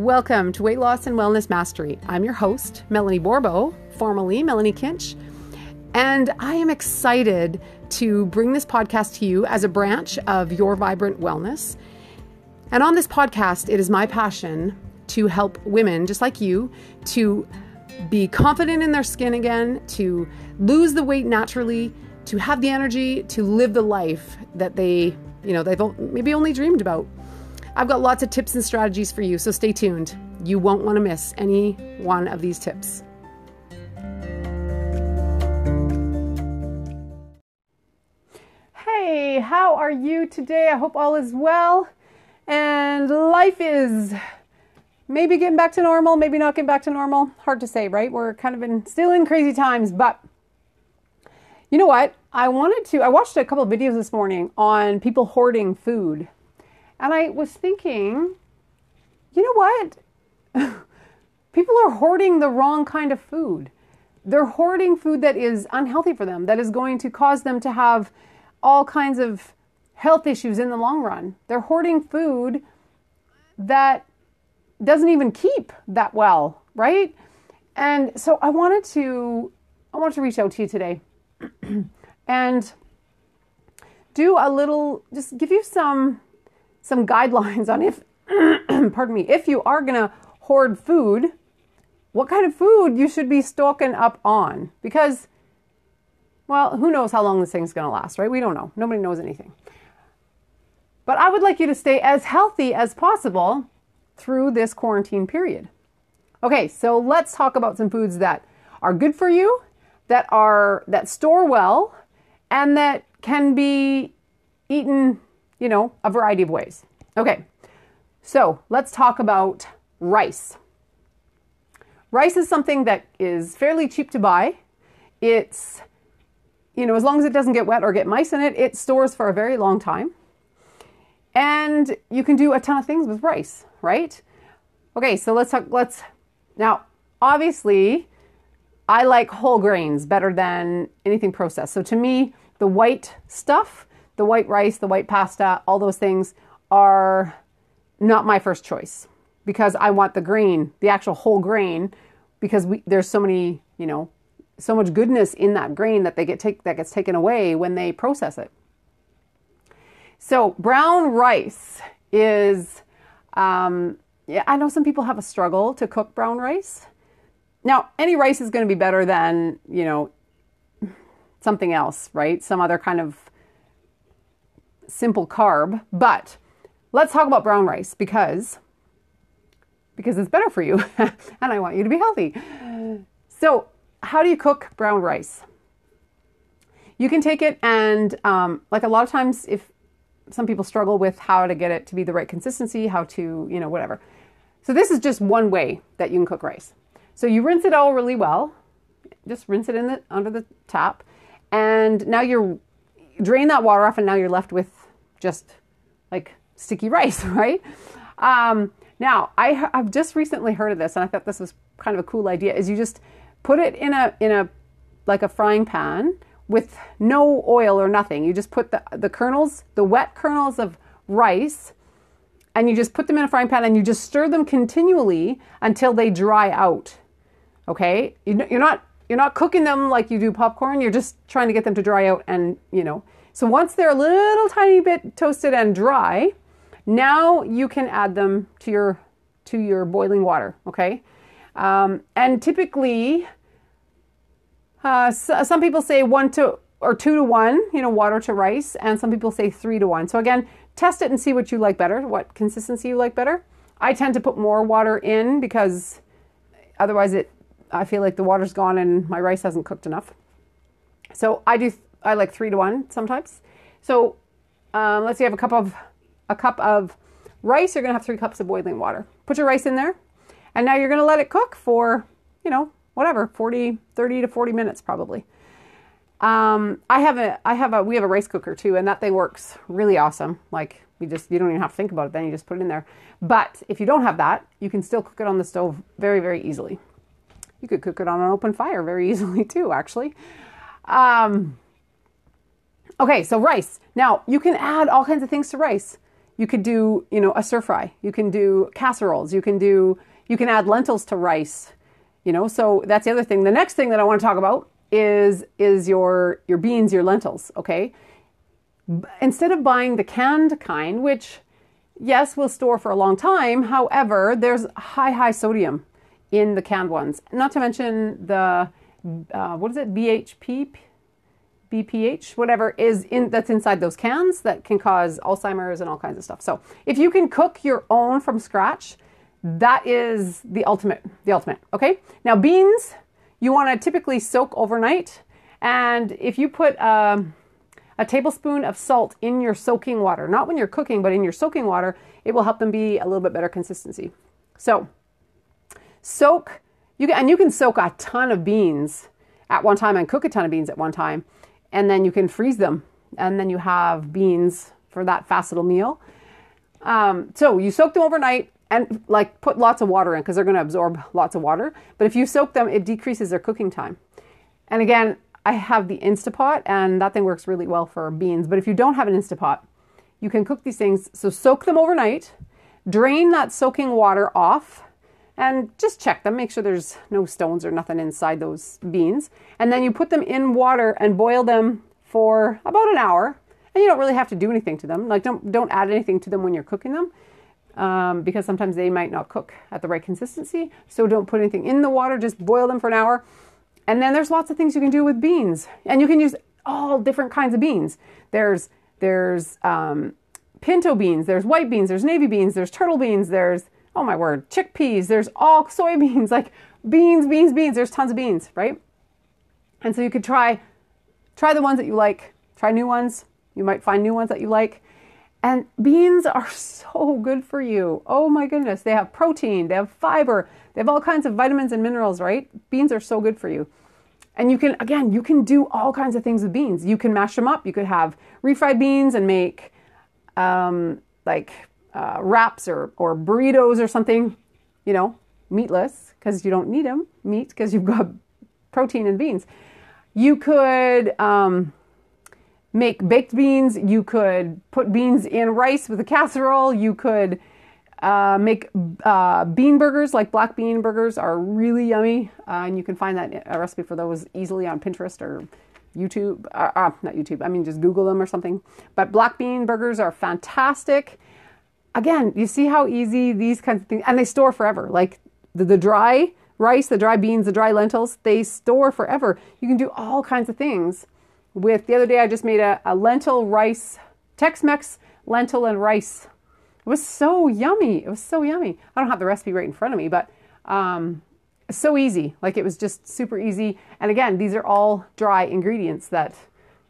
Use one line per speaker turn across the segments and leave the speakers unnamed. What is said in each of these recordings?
Welcome to Weight Loss and Wellness Mastery. I'm your host, Melanie Bourbeau, formerly Melanie Kinch, and I am excited to bring this podcast to you as a branch of Your Vibrant Wellness. And on this podcast, it is my passion to help women just like you to be confident in their skin again, to lose the weight naturally, to have the energy to live the life that they, you know, they've maybe only dreamed about. I've got lots of tips and strategies for you, so stay tuned. You won't want to miss any one of these tips. Hey, how are you today? I hope all is well and life is maybe getting back to normal, maybe not getting back to normal. Hard to say, right? We're kind of in still in crazy times, but you know what? I wanted to I watched a couple videos this morning on people hoarding food and I was thinking, you know what? People are hoarding the wrong kind of food. They're hoarding food that is unhealthy for them, that is going to cause them to have all kinds of health issues in the long run. They're hoarding food that doesn't even keep that well, right? And so I wanted to I wanted to reach out to you today and do a little just give you some some guidelines on if, pardon me, if you are going to hoard food, what kind of food you should be stocking up on. Because, well, who knows how long this thing's going to last, right? We don't know. Nobody knows anything. But I would like you to stay as healthy as possible through this quarantine period. Okay, so let's talk about some foods that are good for you, that are that store well, and that can be eaten you know, a variety of ways. Okay, so let's talk about rice. Rice is something that is fairly cheap to buy. It's, you know, as long as it doesn't get wet or get mice in it, it stores for a very long time. And you can do a ton of things with rice, right? Okay, so let's talk, let's, now, obviously, I like whole grains better than anything processed. So to me, the white stuff the white rice, the white pasta, all those things are not my first choice because I want the grain, the actual whole grain, because we, there's so many, you know, so much goodness in that grain that they get take that gets taken away when they process it. So brown rice is, um, yeah, I know some people have a struggle to cook brown rice. Now, any rice is going to be better than you know something else, right? Some other kind of simple carb, but let's talk about brown rice because because it's better for you and I want you to be healthy. So, how do you cook brown rice? You can take it and um, like a lot of times if some people struggle with how to get it to be the right consistency, how to, you know, whatever. So this is just one way that you can cook rice. So you rinse it all really well. Just rinse it in the under the tap. And now you're drain that water off and now you're left with just like sticky rice, right? Um, now, I, I've just recently heard of this, and I thought this was kind of a cool idea. Is you just put it in a in a like a frying pan with no oil or nothing. You just put the the kernels, the wet kernels of rice, and you just put them in a frying pan, and you just stir them continually until they dry out. Okay, you're not you're not cooking them like you do popcorn. You're just trying to get them to dry out, and you know so once they're a little tiny bit toasted and dry, now you can add them to your to your boiling water. Okay, um, and typically, uh, so, some people say one to or two to one, you know, water to rice, and some people say three to one. So again, test it and see what you like better, what consistency you like better. I tend to put more water in because otherwise it I feel like the water's gone and my rice hasn't cooked enough. So I do I like three to one sometimes. So um, let's say you have a cup of a cup of rice. You're gonna have three cups of boiling water. Put your rice in there, and now you're gonna let it cook for you know whatever 40, 30 to 40 minutes probably. Um, I have a I have a we have a rice cooker too, and that thing works really awesome. Like you just you don't even have to think about it. Then you just put it in there. But if you don't have that, you can still cook it on the stove very very easily. You could cook it on an open fire very easily too, actually. Um, Okay, so rice. Now, you can add all kinds of things to rice. You could do, you know, a stir fry. You can do casseroles. You can do, you can add lentils to rice. You know, so that's the other thing. The next thing that I want to talk about is is your your beans, your lentils. Okay, instead of buying the canned kind, which yes will store for a long time. However, there's high high sodium in the canned ones. Not to mention the uh, what is it BHP BPH, whatever is in that's inside those cans that can cause Alzheimer's and all kinds of stuff. So if you can cook your own from scratch, that is the ultimate. The ultimate. Okay. Now beans, you want to typically soak overnight, and if you put um, a tablespoon of salt in your soaking water, not when you're cooking, but in your soaking water, it will help them be a little bit better consistency. So soak you can, and you can soak a ton of beans at one time and cook a ton of beans at one time and then you can freeze them, and then you have beans for that fast little meal. Um, so you soak them overnight and like put lots of water in because they're going to absorb lots of water. But if you soak them, it decreases their cooking time. And again, I have the Instapot, and that thing works really well for beans. But if you don't have an Instapot, you can cook these things. So soak them overnight, drain that soaking water off, and just check them, make sure there's no stones or nothing inside those beans. And then you put them in water and boil them for about an hour. And you don't really have to do anything to them. Like don't don't add anything to them when you're cooking them. Um, because sometimes they might not cook at the right consistency. So don't put anything in the water, just boil them for an hour. And then there's lots of things you can do with beans. And you can use all different kinds of beans. There's there's um, pinto beans, there's white beans, there's navy beans, there's turtle beans, there's oh my word, chickpeas, there's all soybeans, like beans, beans, beans, there's tons of beans, right? And so you could try try the ones that you like, try new ones. You might find new ones that you like. And beans are so good for you. Oh my goodness, they have protein, they have fiber, they have all kinds of vitamins and minerals, right? Beans are so good for you. And you can, again, you can do all kinds of things with beans. You can mash them up. You could have refried beans and make um, like uh, wraps or, or burritos or something, you know, meatless because you don't need them, meat because you've got protein and beans. You could um, make baked beans. You could put beans in rice with a casserole. You could uh, make uh, bean burgers, like black bean burgers, are really yummy. Uh, and you can find that a recipe for those easily on Pinterest or YouTube. Uh, uh, not YouTube, I mean, just Google them or something. But black bean burgers are fantastic again, you see how easy these kinds of things, and they store forever. Like the, the dry rice, the dry beans, the dry lentils, they store forever. You can do all kinds of things with, the other day I just made a, a lentil rice, Tex-Mex lentil and rice. It was so yummy. It was so yummy. I don't have the recipe right in front of me, but um, so easy. Like it was just super easy. And again, these are all dry ingredients that,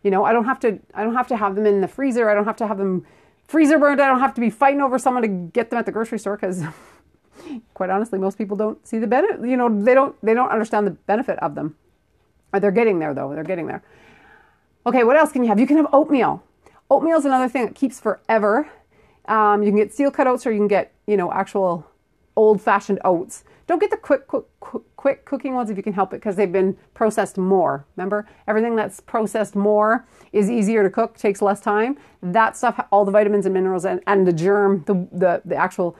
you know, I don't have to, I don't have to have them in the freezer. I don't have to have them freezer burned. I don't have to be fighting over someone to get them at the grocery store because, quite honestly, most people don't see the benefit. You know, they don't they don't understand the benefit of them. They're getting there though. They're getting there. Okay, what else can you have? You can have oatmeal. Oatmeal is another thing that keeps forever. Um, you can get steel cut oats or you can get you know actual old fashioned oats. Don't get the quick, quick, quick cooking ones if you can help it because they've been processed more. Remember, everything that's processed more is easier to cook, takes less time. That stuff, all the vitamins and minerals and, and the germ, the, the, the actual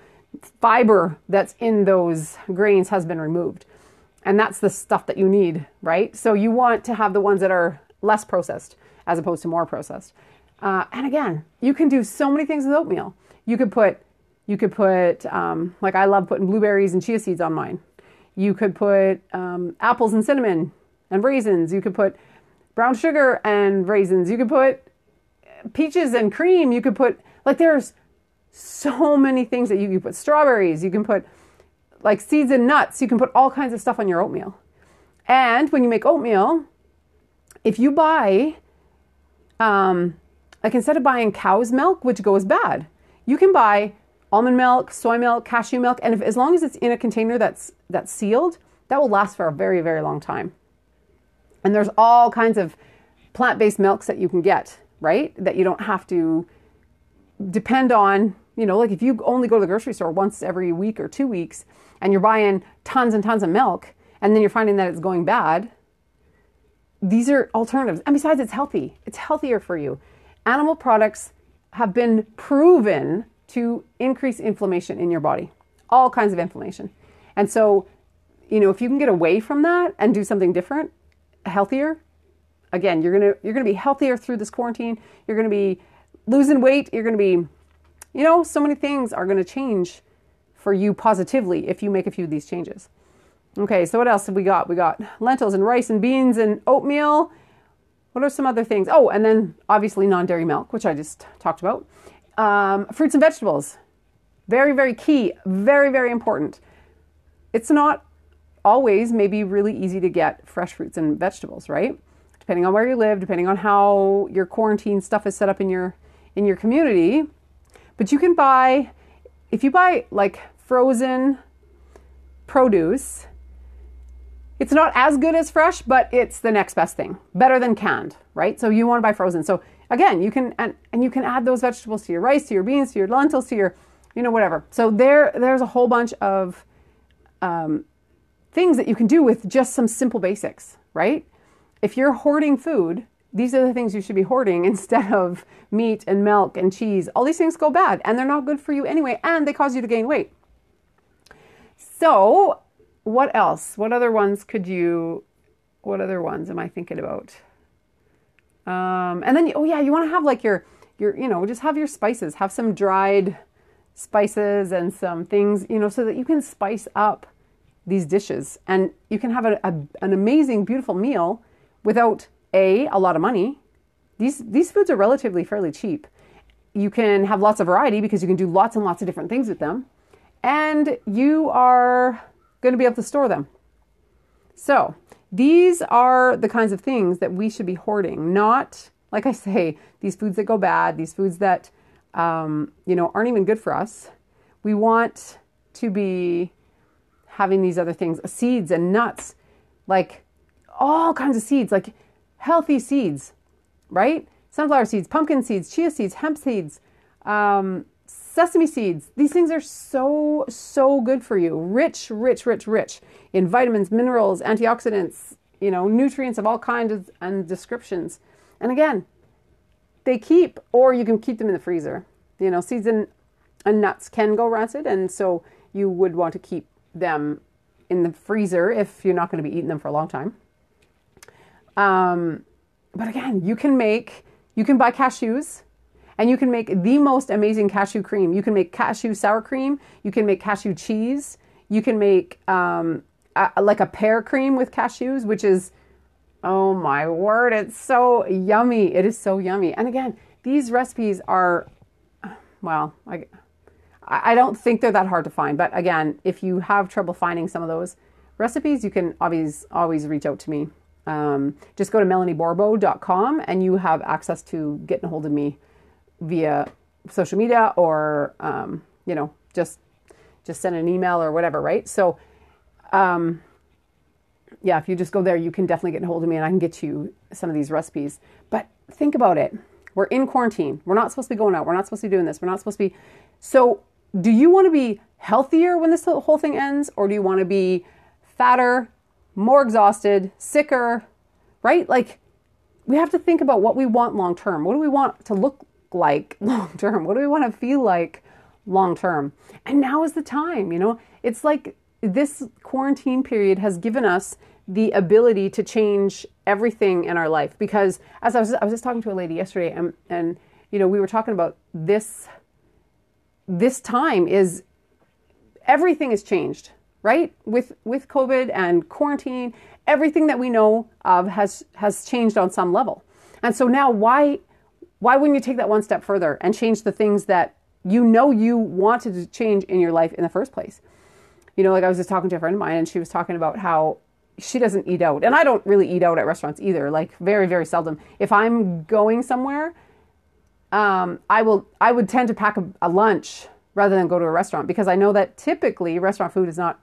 fiber that's in those grains has been removed. And that's the stuff that you need, right? So you want to have the ones that are less processed as opposed to more processed. Uh, and again, you can do so many things with oatmeal. You could put you could put, um, like I love putting blueberries and chia seeds on mine. You could put um, apples and cinnamon and raisins. You could put brown sugar and raisins. You could put peaches and cream. You could put, like, there's so many things that you can put strawberries. You can put, like, seeds and nuts. You can put all kinds of stuff on your oatmeal. And when you make oatmeal, if you buy, um, like, instead of buying cow's milk, which goes bad, you can buy almond milk, soy milk, cashew milk, and if, as long as it's in a container that's that's sealed, that will last for a very very long time. And there's all kinds of plant-based milks that you can get, right? That you don't have to depend on, you know, like if you only go to the grocery store once every week or 2 weeks and you're buying tons and tons of milk and then you're finding that it's going bad, these are alternatives. And besides it's healthy. It's healthier for you. Animal products have been proven to increase inflammation in your body, all kinds of inflammation. And so, you know, if you can get away from that and do something different, healthier, again, you're gonna you're gonna be healthier through this quarantine. You're gonna be losing weight. You're gonna be, you know, so many things are gonna change for you positively if you make a few of these changes. Okay, so what else have we got? We got lentils and rice and beans and oatmeal. What are some other things? Oh, and then obviously non dairy milk, which I just talked about. Um, fruits and vegetables. Very, very key. Very, very important. It's not always maybe really easy to get fresh fruits and vegetables, right? Depending on where you live, depending on how your quarantine stuff is set up in your in your community. But you can buy if you buy like frozen produce, it's not as good as fresh, but it's the next best thing. Better than canned, right? So you want to buy frozen. So again, you can and, and you can add those vegetables to your rice, to your beans, to your lentils, to your, you know, whatever. So there there's a whole bunch of um, things that you can do with just some simple basics, right? If you're hoarding food, these are the things you should be hoarding instead of meat and milk and cheese. All these things go bad and they're not good for you anyway, and they cause you to gain weight. So, what else? What other ones could you, what other ones am I thinking about? Um, and then, oh yeah, you want to have like your, your, you know, just have your spices, have some dried spices and some things, you know, so that you can spice up these dishes and you can have a, a, an amazing, beautiful meal without a a lot of money. These these foods are relatively fairly cheap. You can have lots of variety because you can do lots and lots of different things with them, and you are going to be able to store them. So these are the kinds of things that we should be hoarding, not like I say, these foods that go bad, these foods that um, you know aren't even good for us. We want to be having these other things, seeds and nuts, like all kinds of seeds, like healthy seeds, right? Sunflower seeds, pumpkin seeds, chia seeds, hemp seeds, um, sesame seeds. These things are so, so good for you. Rich, rich, rich, rich in vitamins, minerals, antioxidants, you know, nutrients of all kinds and descriptions. And again, they keep, or you can keep them in the freezer. You know, seeds and, and nuts can go rancid, and so you would want to keep them in the freezer if you're not going to be eating them for a long time. Um, but again, you can make, you can buy cashews and you can make the most amazing cashew cream. You can make cashew sour cream. You can make cashew cheese. You can make um, a, like a pear cream with cashews, which is, oh my word, it's so yummy. It is so yummy. And again, these recipes are, well, I, I don't think they're that hard to find. But again, if you have trouble finding some of those recipes, you can always always reach out to me. Um, just go to melaniebourbeau.com and you have access to getting a hold of me via social media or um, you know just just send an email or whatever, right? So um, yeah, if you just go there, you can definitely get a hold of me and I can get you some of these recipes. But think about it. We're in quarantine. We're not supposed to be going out. We're not supposed to be doing this. We're not supposed to be. So do you want to be healthier when this whole thing ends, or do you want to be fatter, more exhausted, sicker, right? Like, we have to think about what we want long term. What do we want to look like long term? What do we want to feel like long term? And now is the time, you know? It's like this quarantine period has given us the ability to change everything in our life because as I was I was just talking to a lady yesterday and and you know we were talking about this this time is everything has changed, right? With with COVID and quarantine, everything that we know of has has changed on some level. And so now why why wouldn't you take that one step further and change the things that you know you wanted to change in your life in the first place? You know, like I was just talking to a friend of mine and she was talking about how she doesn't eat out. And I don't really eat out at restaurants either, like very, very seldom. If I'm going somewhere, um, I will I would tend to pack a, a, lunch rather than go to a restaurant because I know that typically restaurant food is not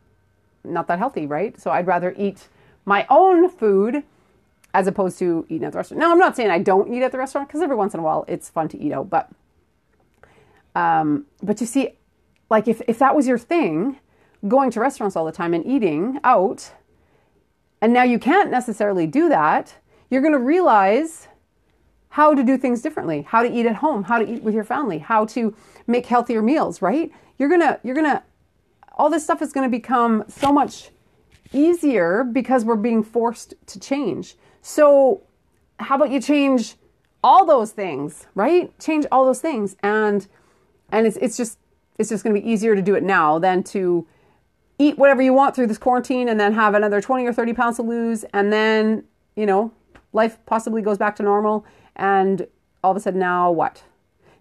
not that healthy, right? So I'd rather eat my own food as opposed to eating at the restaurant. Now I'm not saying I don't eat at the restaurant because every once in a while it's fun to eat out, but um, but you see, like if if that was your thing, going to restaurants all the time and eating out, and now you can't necessarily do that, you're going to realize how to do things differently, how to eat at home, how to eat with your family, how to make healthier meals, right? You're going to you're going to all this stuff is going to become so much easier because we're being forced to change. So, how about you change all those things, right? Change all those things and and it's it's just it's just going to be easier to do it now than to eat whatever you want through this quarantine and then have another 20 or 30 pounds to lose and then, you know, life possibly goes back to normal and all of a sudden now what?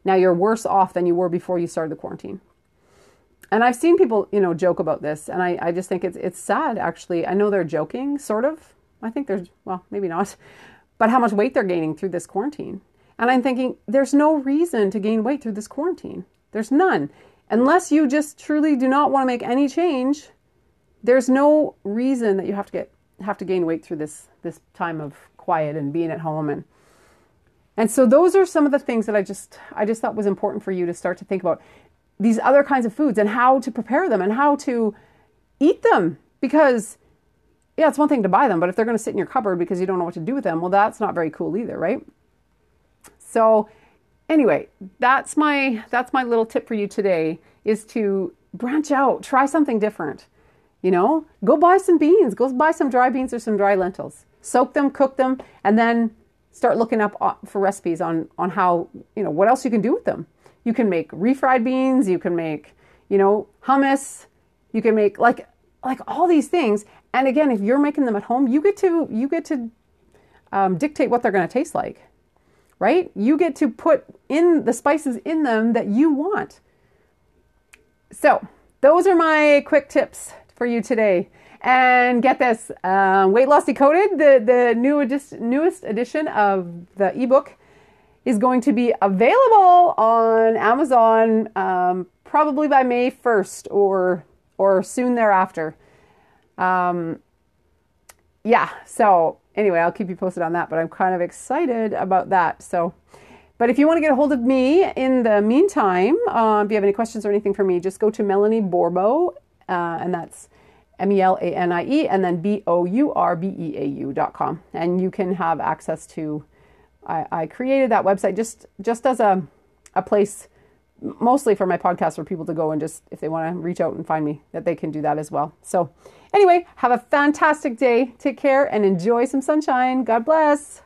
Now you're worse off than you were before you started the quarantine. And I've seen people, you know, joke about this and I, I just think it's it's sad actually. I know they're joking, sort of. I think there's well, maybe not. But how much weight they're gaining through this quarantine. And I'm thinking there's no reason to gain weight through this quarantine. There's none unless you just truly do not want to make any change, there's no reason that you have to get have to gain weight through this this time of quiet and being at home and and so those are some of the things that I just I just thought was important for you to start to think about these other kinds of foods and how to prepare them and how to eat them because yeah, it's one thing to buy them, but if they're going to sit in your cupboard because you don't know what to do with them, well that's not very cool either, right? So anyway, that's my that's my little tip for you today is to branch out, try something different. You know, go buy some beans, go buy some dry beans or some dry lentils. Soak them, cook them, and then start looking up uh, for recipes on on how, you know, what else you can do with them. You can make refried beans, you can make, you know, hummus, you can make like like all these things. And again, if you're making them at home, you get to you get to um, dictate what they're going to taste like right? You get to put in the spices in them that you want. So, those are my quick tips for you today. And get this uh, Weight Loss Decoded, the, the new edi- newest edition of the ebook, is going to be available on Amazon um, probably by May 1st or, or soon thereafter. Um, yeah, so anyway, I'll keep you posted on that, but I'm kind of excited about that. So, but if you want to get a hold of me in the meantime, uh, if you have any questions or anything for me, just go to Melanie Bourbeau, uh, and that's M E L A N I E, and then B O U R B E A U dot com, and you can have access to. I, I created that website just just as a a place mostly for my podcast for people to go and just if they want to reach out and find me that they can do that as well. So anyway have a fantastic day. Take care and enjoy some sunshine. God bless